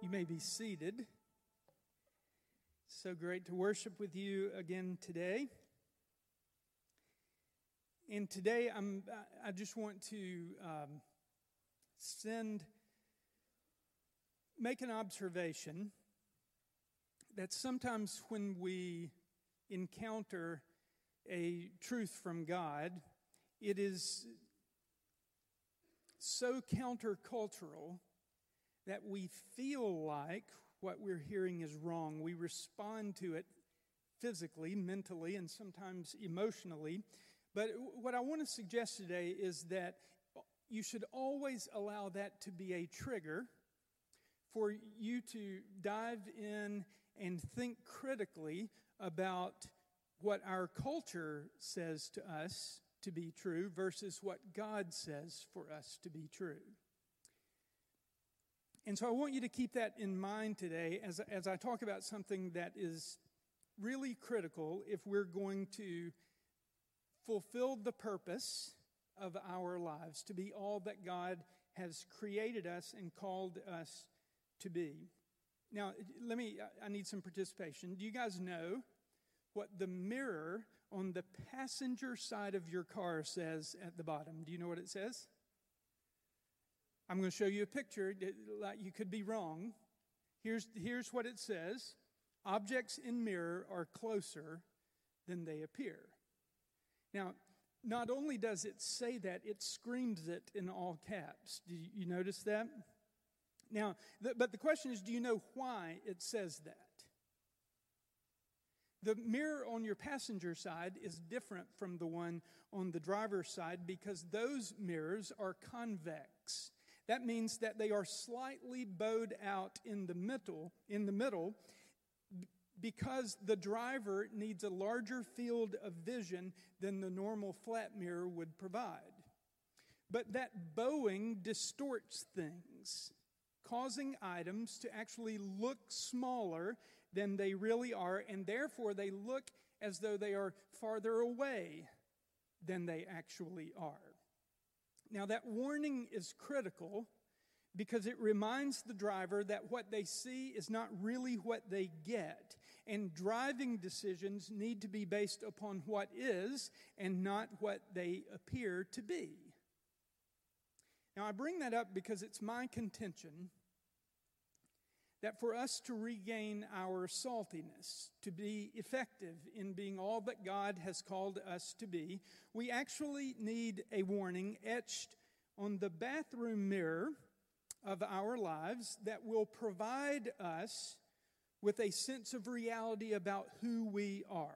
You may be seated. So great to worship with you again today. And today, I'm, I just want to um, send, make an observation that sometimes when we encounter a truth from God, it is so countercultural that we feel like what we're hearing is wrong. We respond to it physically, mentally, and sometimes emotionally. But what I want to suggest today is that you should always allow that to be a trigger for you to dive in and think critically about what our culture says to us to be true versus what God says for us to be true. And so I want you to keep that in mind today as, as I talk about something that is really critical if we're going to fulfill the purpose of our lives, to be all that God has created us and called us to be. Now, let me, I need some participation. Do you guys know what the mirror on the passenger side of your car says at the bottom? Do you know what it says? I'm going to show you a picture. You could be wrong. Here's, here's what it says Objects in mirror are closer than they appear. Now, not only does it say that, it screams it in all caps. Do you, notice that? Now, the, but the question is do you know why it says that? The mirror on your passenger side is different from the one on the driver's side because those mirrors are convex. That means that they are slightly bowed out in the middle, in the middle because the driver needs a larger field of vision than the normal flat mirror would provide. But that bowing distorts things, causing items to actually look smaller than they really are, and therefore they look as though they are farther away than they actually are. Now, that warning is critical because it reminds the driver that what they see is not really what they get. And driving decisions need to be based upon what is and not what they appear to be. Now, I bring that up because it's my contention that for us to regain our saltiness, to be effective in being all that God has called us to be, we actually need a warning etched on the bathroom mirror of our lives that will provide us with a sense of reality about who we are.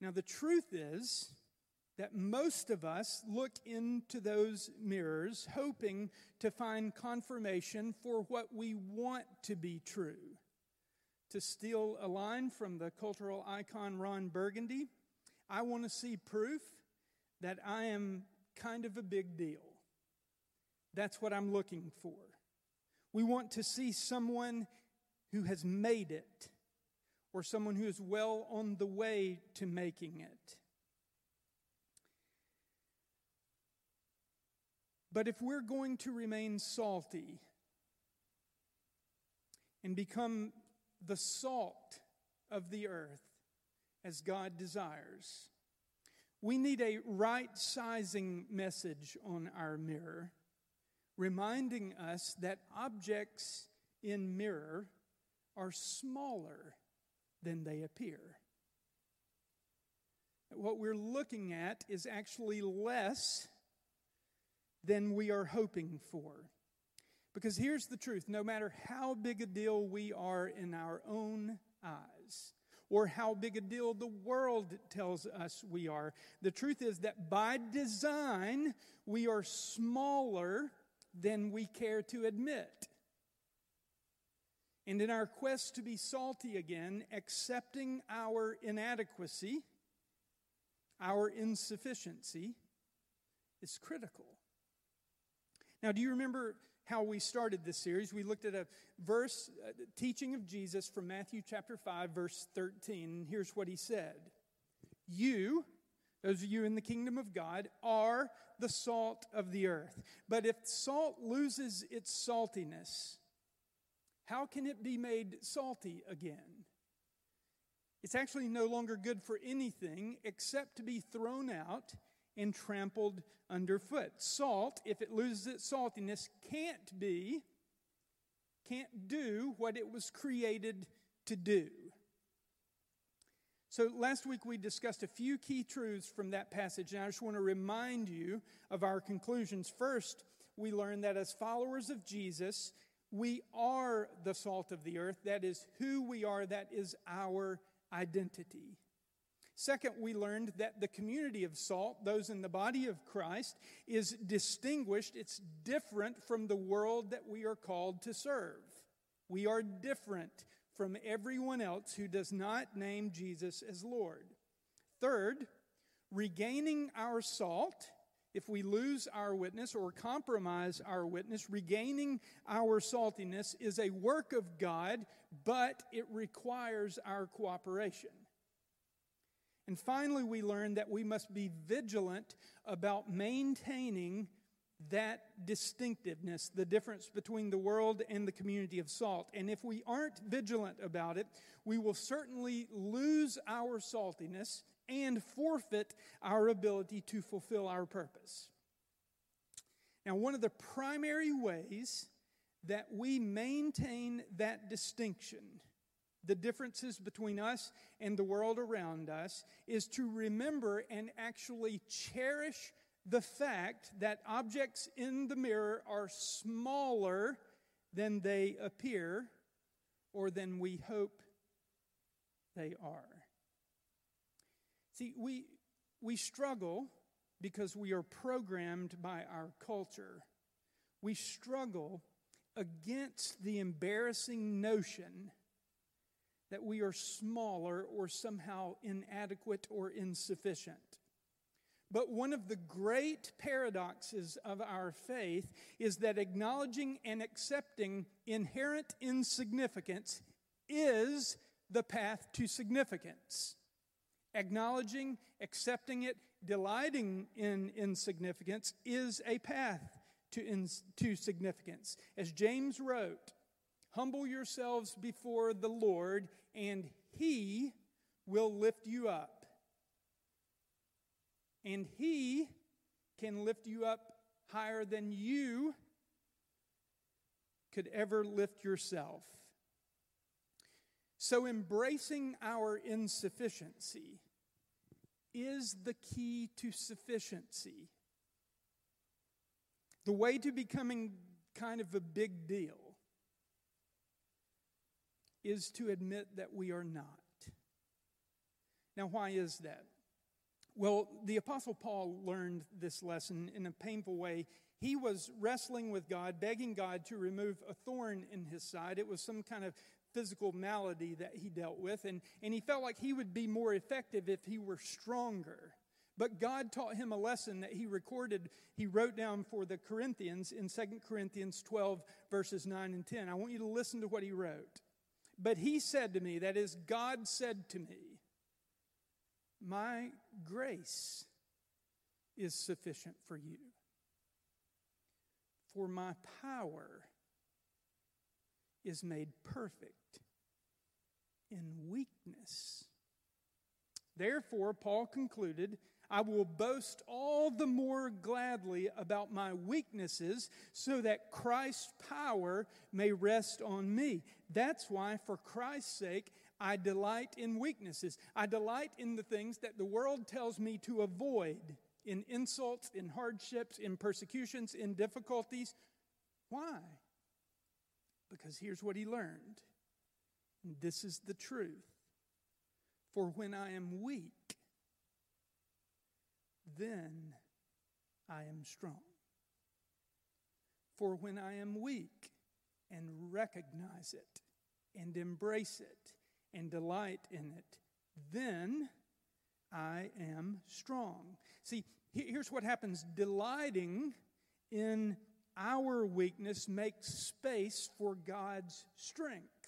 Now, the truth is, that most of us look into those mirrors hoping to find confirmation for what we want to be true. To steal a line from the cultural icon Ron Burgundy, I want to see proof that I am kind of a big deal. That's what I'm looking for. We want to see someone who has made it or someone who is well on the way to making it. But if we're going to remain salty and become the salt of the earth as God desires, we need a right sizing message on our mirror, reminding us that objects in mirror are smaller than they appear. What we're looking at is actually less than we are hoping for. Because here's the truth no matter how big a deal we are in our own eyes, or how big a deal the world tells us we are, the truth is that by design, we are smaller than we care to admit. And in our quest to be salty again, accepting our inadequacy, our insufficiency, is critical. Now, do you remember how we started this series? We looked at a verse, a teaching of Jesus from Matthew chapter 5, verse 13. And here's what he said You those of you in the kingdom of God, are the salt of the earth. But if salt loses its saltiness, how can it be made salty again? It's actually no longer good for anything except to be thrown out and trampled underfoot. Salt, if it loses its saltiness, can't be, can't do what it was created to do. So, last week we discussed a few key truths from that passage, and I just want to remind you of our conclusions. First, we learned that as followers of Jesus, we are the salt of the earth. That is who we are, that is our identity. Second, we learned that the community of salt, those in the body of Christ, is distinguished, it's different from the world that we are called to serve. We are different from everyone else who does not name Jesus as Lord. Third, regaining our salt, if we lose our witness or compromise our witness, regaining our saltiness is a work of God, but it requires our cooperation. And finally, we learn that we must be vigilant about maintaining that distinctiveness, the difference between the world and the community of salt. And if we aren't vigilant about it, we will certainly lose our saltiness and forfeit our ability to fulfill our purpose. Now, one of the primary ways that we maintain that distinction, the differences between us and the world around us, is to remember and actually cherish the fact that objects in the mirror are smaller than they appear or than we hope they are. See, we, we struggle because we are programmed by our culture. We struggle against the embarrassing notion that we are smaller or somehow inadequate or insufficient. But one of the great paradoxes of our faith is that acknowledging and accepting inherent insignificance is the path to significance. Acknowledging, accepting it, delighting in insignificance is a path to, to significance. As James wrote, Humble yourselves before the Lord, and he will lift you up and He can lift you up higher than you could ever lift yourself. So, embracing our insufficiency is the key to sufficiency. The way to becoming kind of a big deal is to admit that we are not. Now, why is that? Well, the Apostle Paul learned this lesson in a painful way. He was wrestling with God, begging God to remove a thorn in his side. It was some kind of physical malady that he dealt with, and, and he felt like he would be more effective if he were stronger. But God taught him a lesson that he recorded, he wrote down for the Corinthians in 2 Corinthians 12, verses 9 and 10. I want you to listen to what he wrote. But he said to me, that is, God said to me, my grace is sufficient for you. For my power is made perfect in weakness. Therefore, Paul concluded, I will boast all the more gladly about my weaknesses so that Christ's power may rest on me. That's why, for Christ's sake, I delight in weaknesses. I delight in the things that the world tells me to avoid in insults, in hardships, in persecutions, in difficulties. Why? Because here's what he learned. This is the truth. For when I am weak, then I am strong. For when I am weak and recognize it and embrace it and delight in it, then I am strong. See, here's what happens delighting in our weakness makes space for God's strength.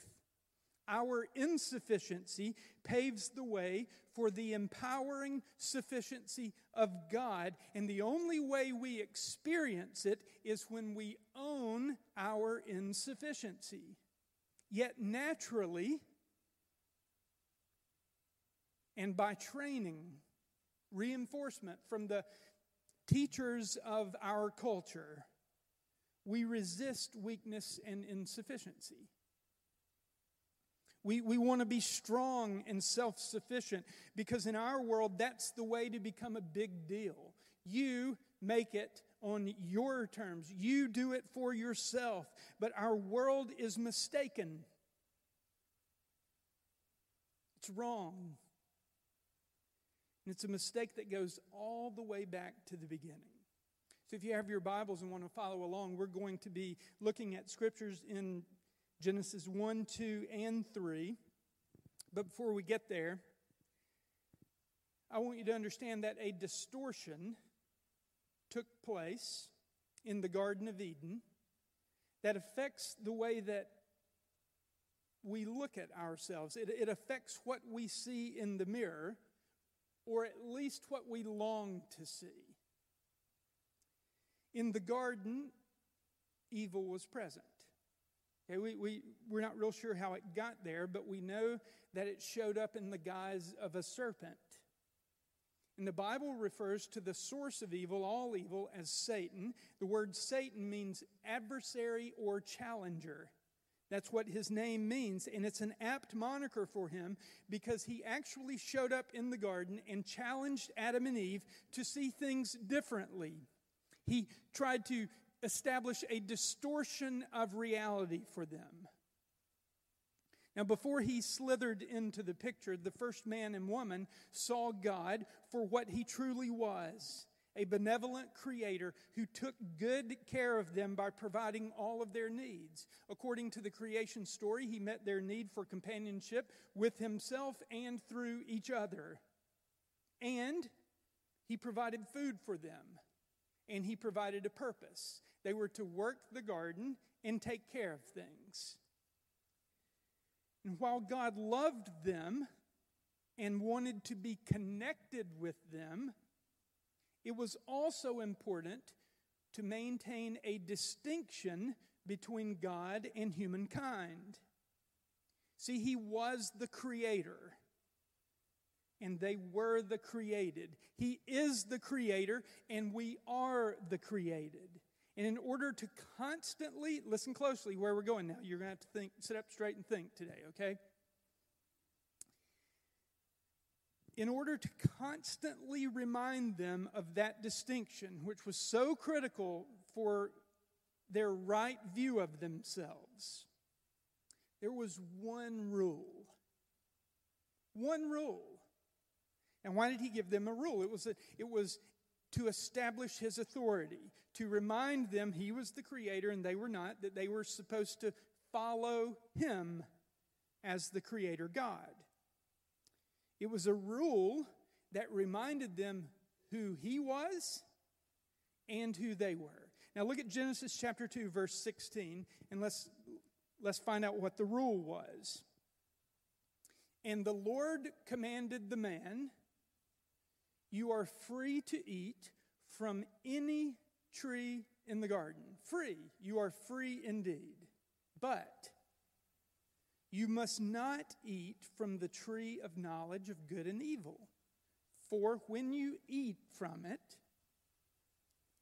Our insufficiency paves the way for the empowering sufficiency of God, and the only way we experience it is when we own our insufficiency. Yet, naturally, and by training, reinforcement from the teachers of our culture, we resist weakness and insufficiency. We, we want to be strong and self sufficient because in our world, that's the way to become a big deal. You make it on your terms, you do it for yourself. But our world is mistaken, it's wrong. And it's a mistake that goes all the way back to the beginning. So if you have your Bibles and want to follow along, we're going to be looking at scriptures in Genesis 1, 2, and 3. But before we get there, I want you to understand that a distortion took place in the Garden of Eden that affects the way that we look at ourselves. It, it affects what we see in the mirror, or at least what we long to see. In the garden, evil was present. Okay, we, we, we're not real sure how it got there, but we know that it showed up in the guise of a serpent. And the Bible refers to the source of evil, all evil, as Satan. The word Satan means adversary or challenger. That's what his name means, and it's an apt moniker for him because he actually showed up in the garden and challenged Adam and Eve to see things differently. He tried to establish a distortion of reality for them. Now, before he slithered into the picture, the first man and woman saw God for what he truly was a benevolent creator who took good care of them by providing all of their needs. According to the creation story, he met their need for companionship with himself and through each other. And he provided food for them, and he provided a purpose. They were to work the garden and take care of things. And while God loved them and wanted to be connected with them, it was also important to maintain a distinction between God and humankind. See, He was the creator, and they were the created. He is the creator, and we are the created. And in order to constantly, listen closely where we're going now, you're going to have to think, sit up straight and think today, okay? In order to constantly remind them of that distinction, which was so critical for their right view of themselves, there was one rule. One rule. And why did he give them a rule? It was, a, it was to establish his authority, to remind them he was the creator and they were not, that they were supposed to follow him as the creator God. It was a rule that reminded them who he was and who they were. Now look at Genesis chapter 2 verse 16 and let's let's find out what the rule was. And the Lord commanded the man you are free to eat from any tree in the garden. Free. You are free indeed. But you must not eat from the tree of knowledge of good and evil. For when you eat from it,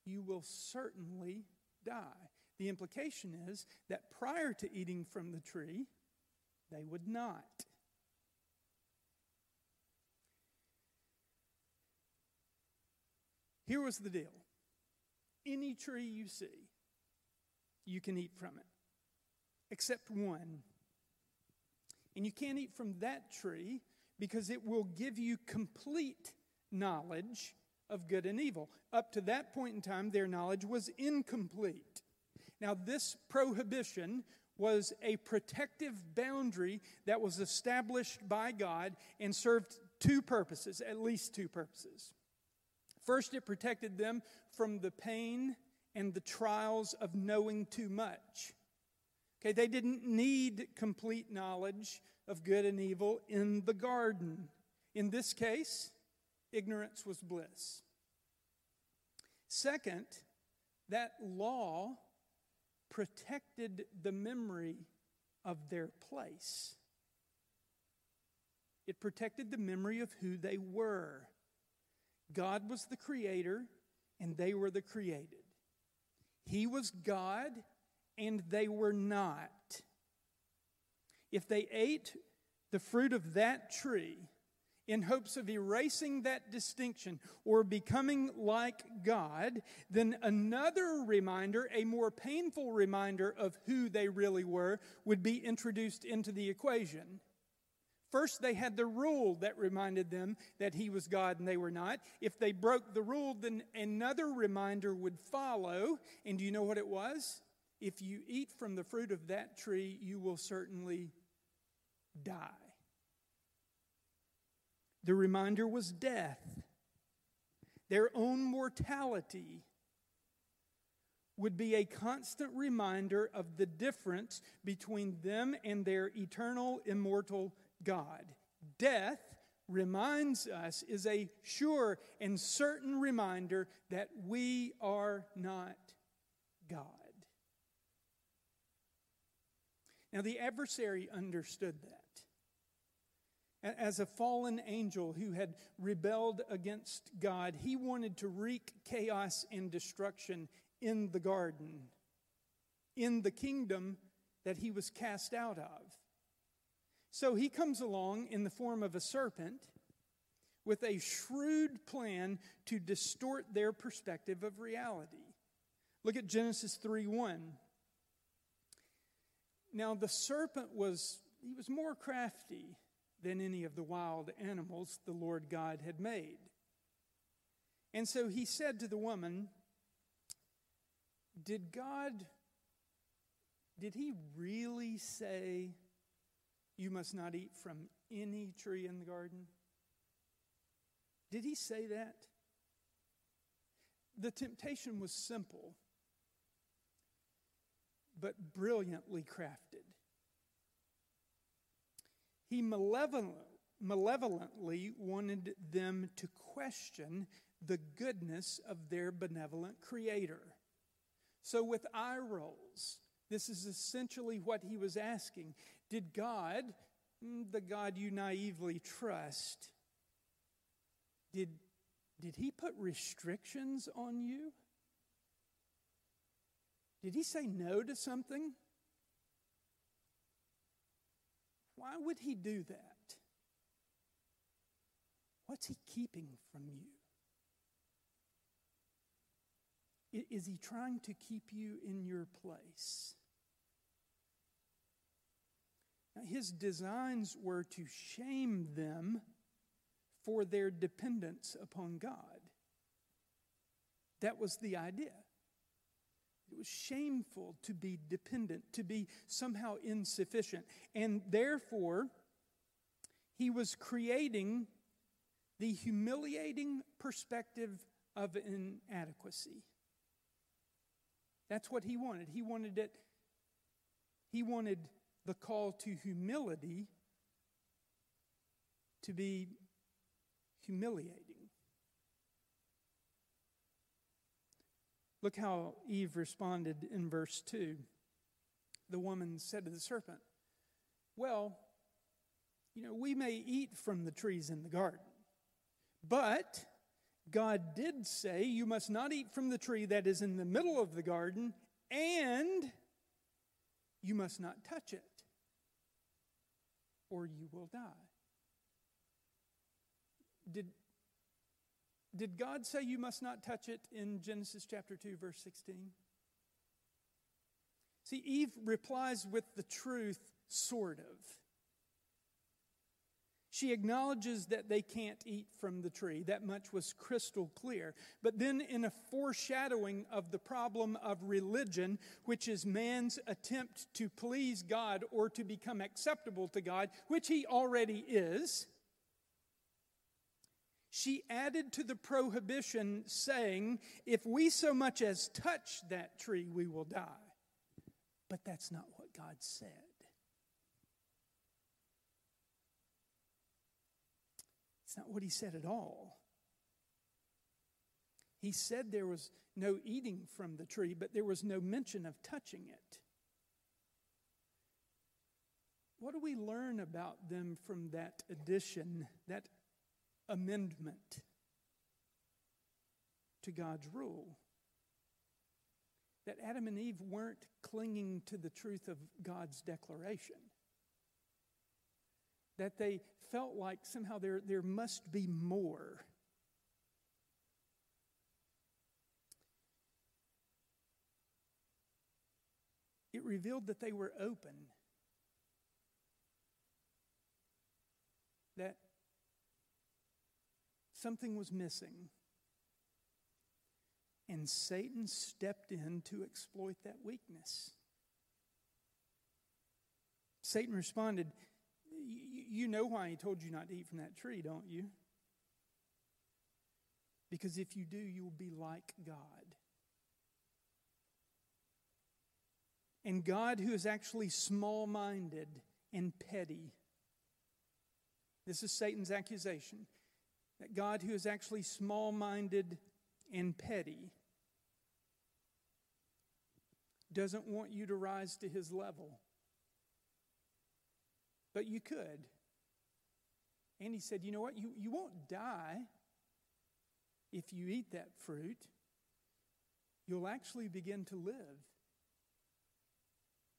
you will certainly die. The implication is that prior to eating from the tree, they would not. Here was the deal any tree you see, you can eat from it, except one. And you can't eat from that tree because it will give you complete knowledge of good and evil. Up to that point in time, their knowledge was incomplete. Now, this prohibition was a protective boundary that was established by God and served two purposes, at least two purposes. First, it protected them from the pain and the trials of knowing too much. Okay, they didn't need complete knowledge of good and evil in the garden. In this case, ignorance was bliss. Second, that law protected the memory of their place. It protected the memory of who they were. God was the creator, and they were the created. He was God, and they were not. If they ate the fruit of that tree in hopes of erasing that distinction or becoming like God, then another reminder, a more painful reminder of who they really were, would be introduced into the equation. First, they had the rule that reminded them that he was God and they were not. If they broke the rule, then another reminder would follow. And do you know what it was? If you eat from the fruit of that tree, you will certainly die. The reminder was death, their own mortality would be a constant reminder of the difference between them and their eternal, immortal God. Death reminds us, is a sure and certain reminder that we are not God. Now, the adversary understood that. As a fallen angel who had rebelled against God, he wanted to wreak chaos and destruction in the garden, in the kingdom that he was cast out of. So he comes along in the form of a serpent with a shrewd plan to distort their perspective of reality. Look at Genesis 3 1. Now the serpent was he was more crafty than any of the wild animals the Lord God had made. And so he said to the woman, Did God, did he really say you must not eat from any tree in the garden? Did he say that? The temptation was simple, but brilliantly crafted. He malevolently wanted them to question the goodness of their benevolent creator. So, with eye rolls, this is essentially what he was asking. Did God, mm, the God you naively trust, did, did he put restrictions on you? Did he say no to something? Why would he do that? What's he keeping from you? Is he trying to keep you in your place? His designs were to shame them for their dependence upon God. That was the idea. It was shameful to be dependent, to be somehow insufficient. And therefore, he was creating the humiliating perspective of inadequacy. That's what he wanted. He wanted it, he wanted the call to humility to be humiliating. Look how Eve responded in verse 2. The woman said to the serpent, Well, you know, we may eat from the trees in the garden, but God did say, You must not eat from the tree that is in the middle of the garden, and you must not touch it or you will die. Did, did God say you must not touch it in Genesis chapter 2, verse 16? See, Eve replies with the truth, sort of. She acknowledges that they can't eat from the tree. That much was crystal clear. But then, in a foreshadowing of the problem of religion, which is man's attempt to please God or to become acceptable to God, which he already is, she added to the prohibition, saying, If we so much as touch that tree, we will die. But that's not what God said. It's not what he said at all. He said there was no eating from the tree, but there was no mention of touching it. What do we learn about them from that addition, that amendment to God's rule? That Adam and Eve weren't clinging to the truth of God's declaration. That they felt like somehow there, there must be more. It revealed that they were open that something was missing. And Satan stepped in to exploit that weakness. Satan responded, You know why he told you not to eat from that tree, don't you? Because if you do, you will be like God. And God, who is actually small minded and petty, this is Satan's accusation that God, who is actually small minded and petty, doesn't want you to rise to his level. But you could. And he said, You know what? You, you won't die if you eat that fruit. You'll actually begin to live.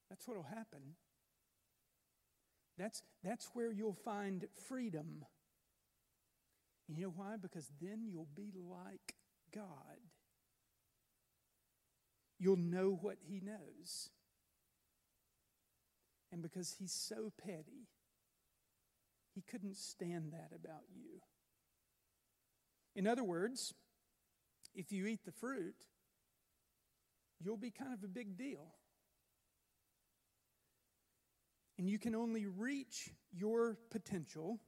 That's what will happen. That's, that's where you'll find freedom. And you know why? Because then you'll be like God. You'll know what He knows. And because He's so petty, He couldn't stand that about you. In other words, if you eat the fruit, you'll be kind of a big deal. And you can only reach your potential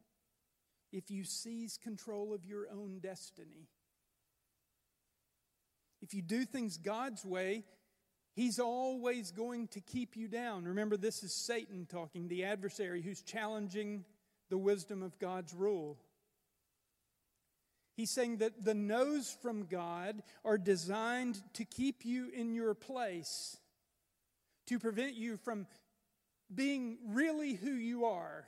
if you seize control of your own destiny. If you do things God's way, He's always going to keep you down. Remember, this is Satan talking, the adversary who's challenging the wisdom of God's rule. He's saying that the no's from God are designed to keep you in your place, to prevent you from being really who you are.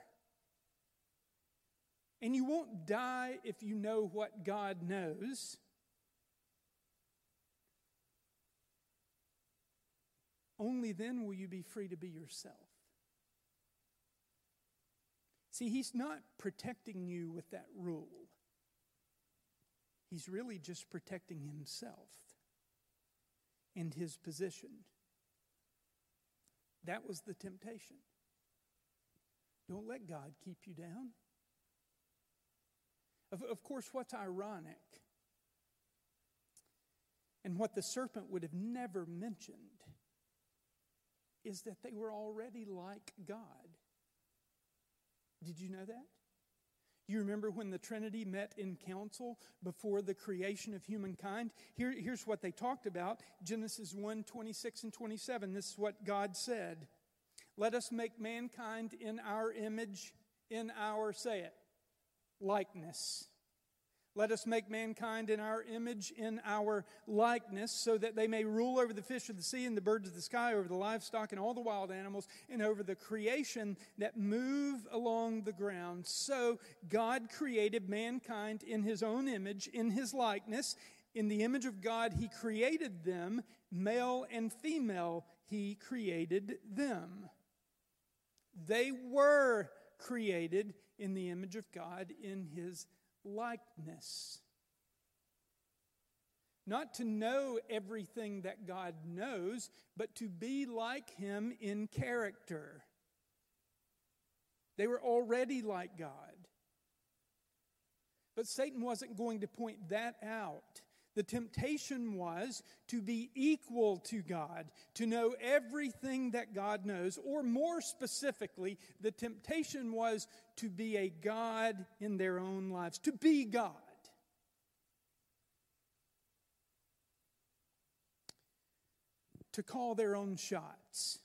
And you won't die if you know what God knows. Only then will you be free to be yourself. See, He's not protecting you with that rule, He's really just protecting Himself and His position. That was the temptation. Don't let God keep you down. Of, of course, what's ironic and what the serpent would have never mentioned is that they were already like God. Did you know that? You remember when the Trinity met in council before the creation of humankind? Here, here's what they talked about Genesis 1 26 and 27. This is what God said Let us make mankind in our image, in our, say it, likeness. Let us make mankind in our image, in our likeness, so that they may rule over the fish of the sea and the birds of the sky, over the livestock and all the wild animals, and over the creation that move along the ground. So God created mankind in his own image, in his likeness. In the image of God, he created them, male and female, he created them. They were created in the image of God in his likeness. Not to know everything that God knows, but to be like Him in character. They were already like God. But Satan wasn't going to point that out. The temptation was to be equal to God, to know everything that God knows, or more specifically, the temptation was to be a God in their own lives, to be God. To call their own shots,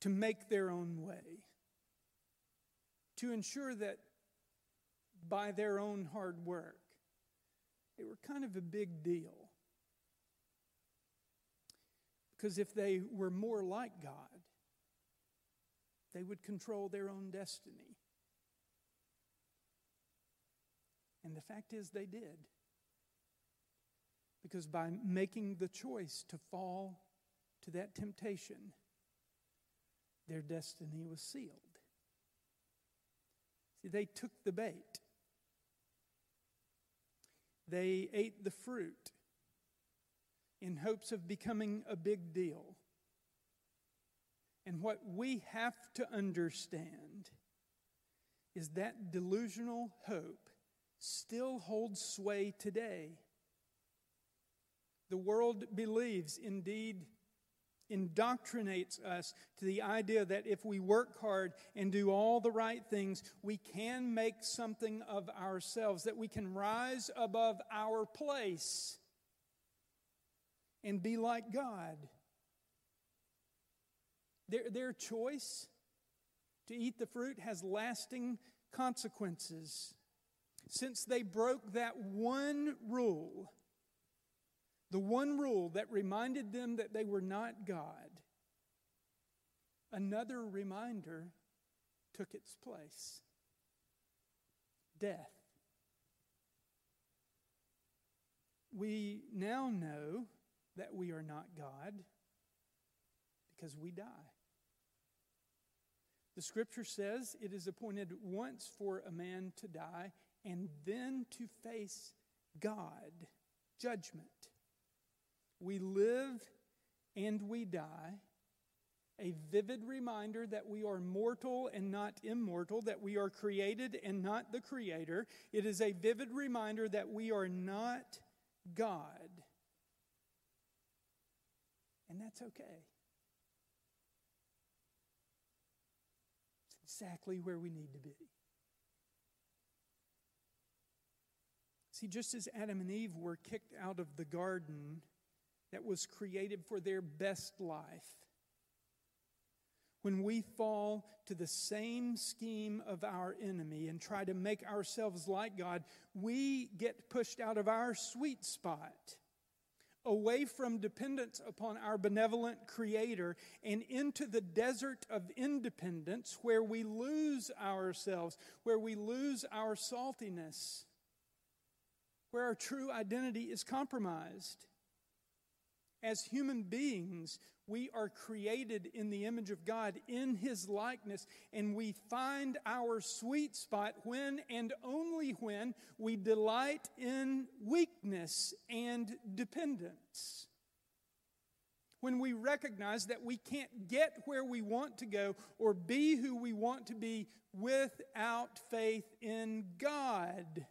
to make their own way. to ensure that by their own hard work, they were kind of a big deal. Because if they were more like God, they would control their own destiny. And the fact is, they did. Because by making the choice to fall to that temptation, their destiny was sealed. See, they took the bait, they ate the fruit in hopes of becoming a big deal. And what we have to understand is that delusional hope still holds sway today. The world believes, indeed, indoctrinates us to the idea that if we work hard and do all the right things, we can make something of ourselves, that we can rise above our place and be like God. Their, their choice to eat the fruit has lasting consequences. Since they broke that one rule, the one rule that reminded them that they were not God, another reminder took its place death. We now know that we are not God because we die. The scripture says it is appointed once for a man to die and then to face God, judgment. We live and we die. A vivid reminder that we are mortal and not immortal, that we are created and not the Creator. It is a vivid reminder that we are not God. And that's okay. It's exactly where we need to be. See, just as Adam and Eve were kicked out of the garden that was created for their best life, when we fall to the same scheme of our enemy and try to make ourselves like God, we get pushed out of our sweet spot, away from dependence upon our benevolent Creator, and into the desert of independence where we lose ourselves, where we lose our saltiness, where our true identity is compromised. As human beings, we are created in the image of God, in His likeness, and we find our sweet spot when and only when we delight in weakness and dependence. When we recognize that we can't get where we want to go or be who we want to be without faith in God.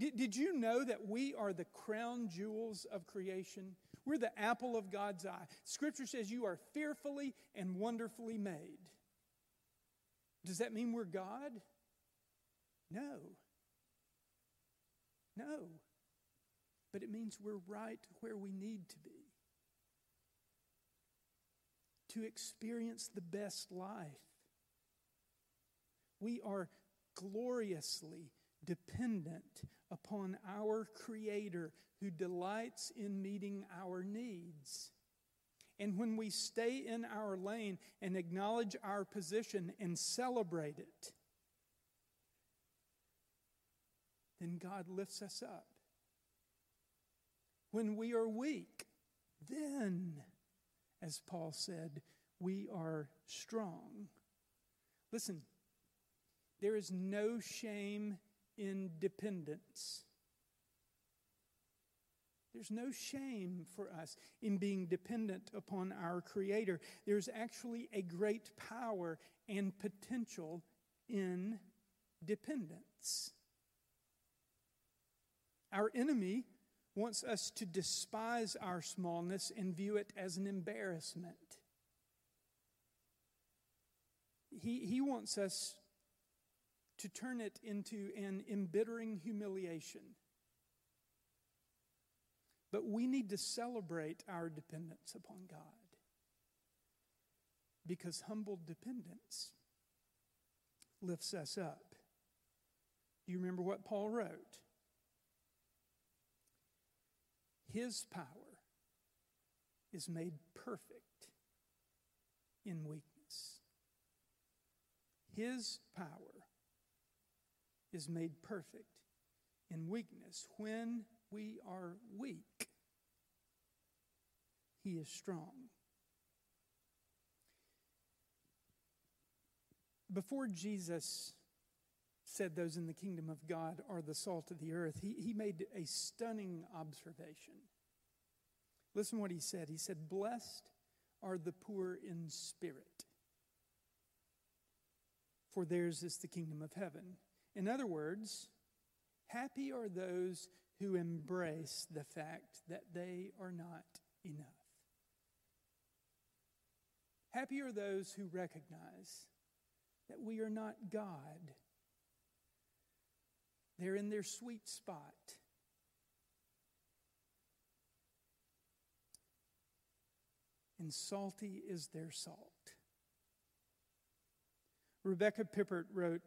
Did, did you know that we are the crown jewels of creation? We're the apple of God's eye. Scripture says you are fearfully and wonderfully made. Does that mean we're God? No. No. But it means we're right where we need to be. To experience the best life. We are gloriously dependent upon our Creator who delights in meeting our needs. And when we stay in our lane and acknowledge our position and celebrate it, then God lifts us up. When we are weak, then, as Paul said, we are strong. Listen, there is no shame independence. There's no shame for us in being dependent upon our Creator. There's actually a great power and potential in dependence. Our enemy wants us to despise our smallness and view it as an embarrassment. He, he wants us to turn it into an embittering humiliation. But we need to celebrate our dependence upon God. because humble dependence lifts us up. Do you remember what Paul wrote? His power is made perfect in weakness. His power is made perfect in weakness. When we are weak, He is strong. Before Jesus said those in the kingdom of God are the salt of the earth, he, he made a stunning observation. Listen what he said. He said, Blessed are the poor in spirit, for theirs is the kingdom of heaven. In other words, happy are those who embrace the fact that they are not enough. Happy are those who recognize that we are not God. They're in their sweet spot. And salty is their salt. Rebecca Pippert wrote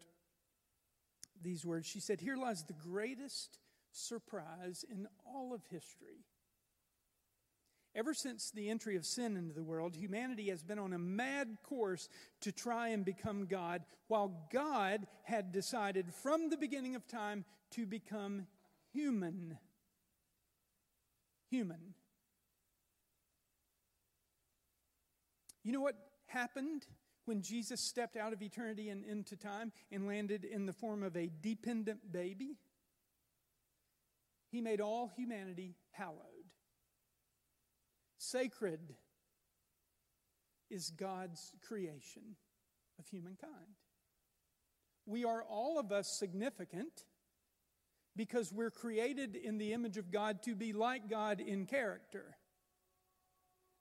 these words. She said, Here lies the greatest surprise in all of history. Ever since the entry of sin into the world, humanity has been on a mad course to try and become God, while God had decided from the beginning of time to become human. Human. You know what happened when Jesus stepped out of eternity and into time and landed in the form of a dependent baby? He made all humanity hallowed. Sacred is God's creation of humankind. We are all of us significant because we're created in the image of God to be like God in character.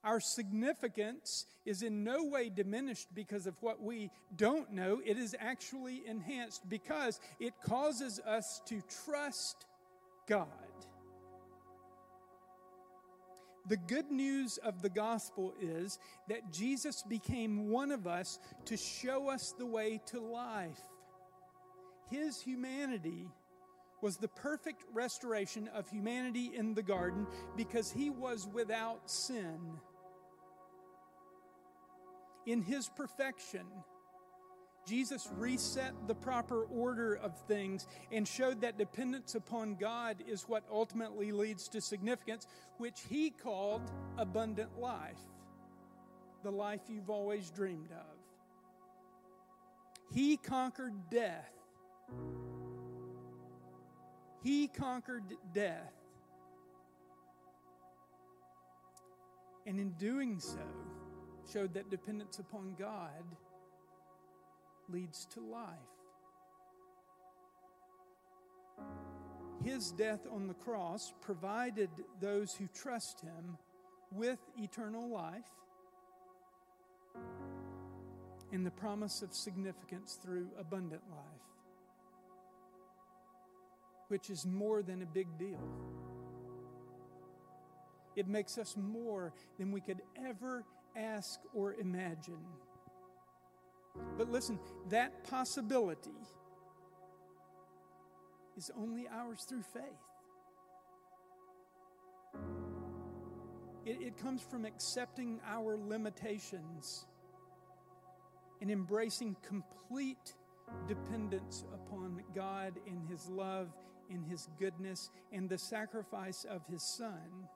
Our significance is in no way diminished because of what we don't know. It is actually enhanced because it causes us to trust God. The good news of the gospel is that Jesus became one of us to show us the way to life. His humanity was the perfect restoration of humanity in the garden because he was without sin. In his perfection, Jesus reset the proper order of things and showed that dependence upon God is what ultimately leads to significance, which he called abundant life, the life you've always dreamed of. He conquered death. He conquered death. And in doing so, showed that dependence upon God leads to life. His death on the cross provided those who trust him with eternal life and the promise of significance through abundant life, which is more than a big deal. It makes us more than we could ever ask or imagine. But listen, that possibility is only ours through faith. It, it, comes from accepting our limitations and embracing complete dependence upon God in His love, in His goodness, and the sacrifice of His Son.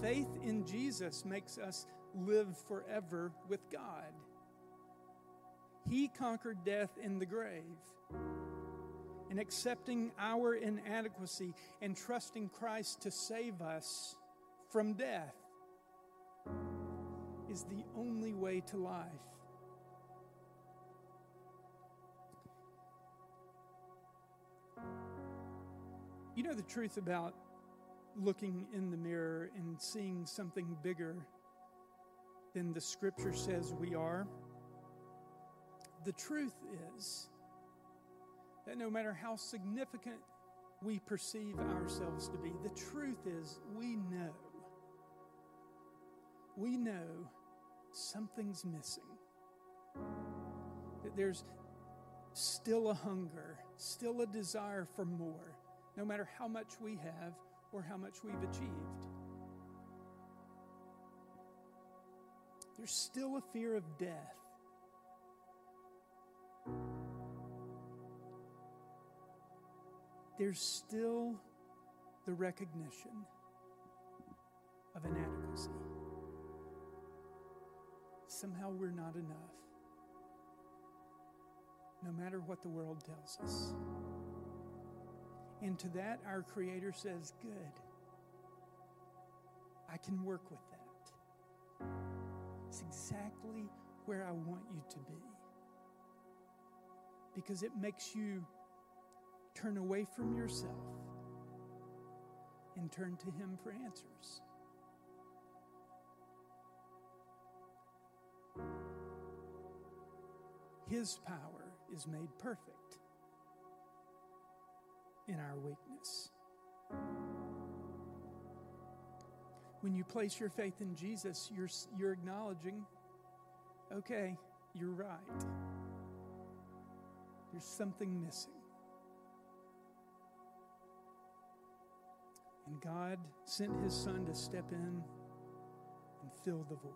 Faith in Jesus makes us live forever with God. He conquered death in the grave. And accepting our inadequacy and trusting Christ to save us from death is the only way to life. You know the truth about looking in the mirror and seeing something bigger than the scripture says we are? The truth is that no matter how significant we perceive ourselves to be, the truth is we know, we know something's missing. That there's still a hunger, still a desire for more, no matter how much we have or how much we've achieved. There's still a fear of death. There's still the recognition of inadequacy. Somehow we're not enough, no matter what the world tells us. And to that, our Creator says, Good. I can work with that. It's exactly where I want you to be. Because it makes you turn away from yourself and turn to Him for answers. His power is made perfect in our weakness. When you place your faith in Jesus, you're, you're acknowledging, okay, you're right. There's something missing. And God sent his son to step in and fill the void.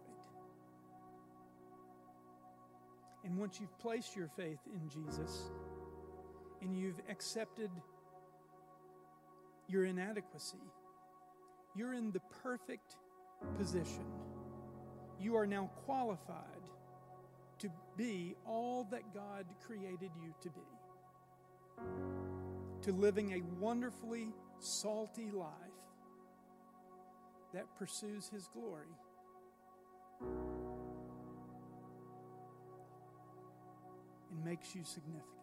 And once you've placed your faith in Jesus and you've accepted your inadequacy, you're in the perfect position. You are now qualified to be all that God created you to be, to living a wonderfully salty life that pursues His glory. And makes you significant.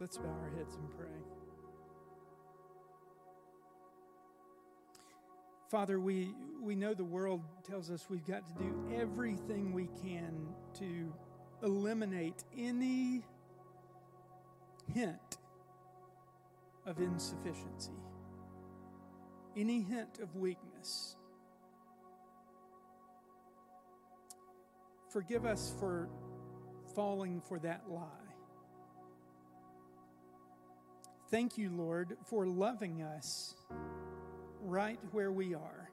Let's bow our heads and pray. Father, we, we know the world tells us we've got to do everything we can to eliminate any hint of insufficiency, any hint of weakness. Forgive us for falling for that lie. Thank you, Lord, for loving us right where we are.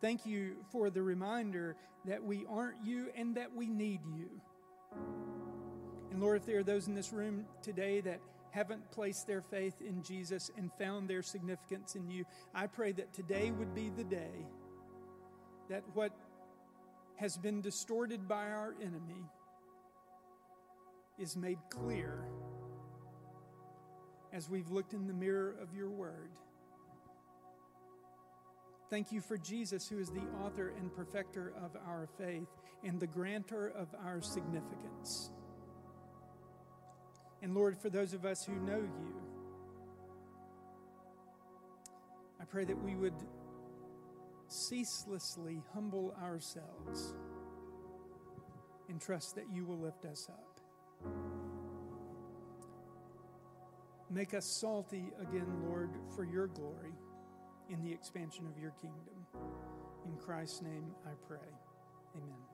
Thank you for the reminder that we aren't you and that we need you. And Lord, if there are those in this room today that haven't placed their faith in Jesus and found their significance in you, I pray that today would be the day that what has been distorted by our enemy is made clear as we've looked in the mirror of your word. Thank you for Jesus, who is the author and perfecter of our faith and the grantor of our significance. And Lord, for those of us who know you, I pray that we would ceaselessly humble ourselves and trust that you will lift us up. Make us salty again, Lord, for your glory in the expansion of your kingdom. In Christ's name I pray. Amen.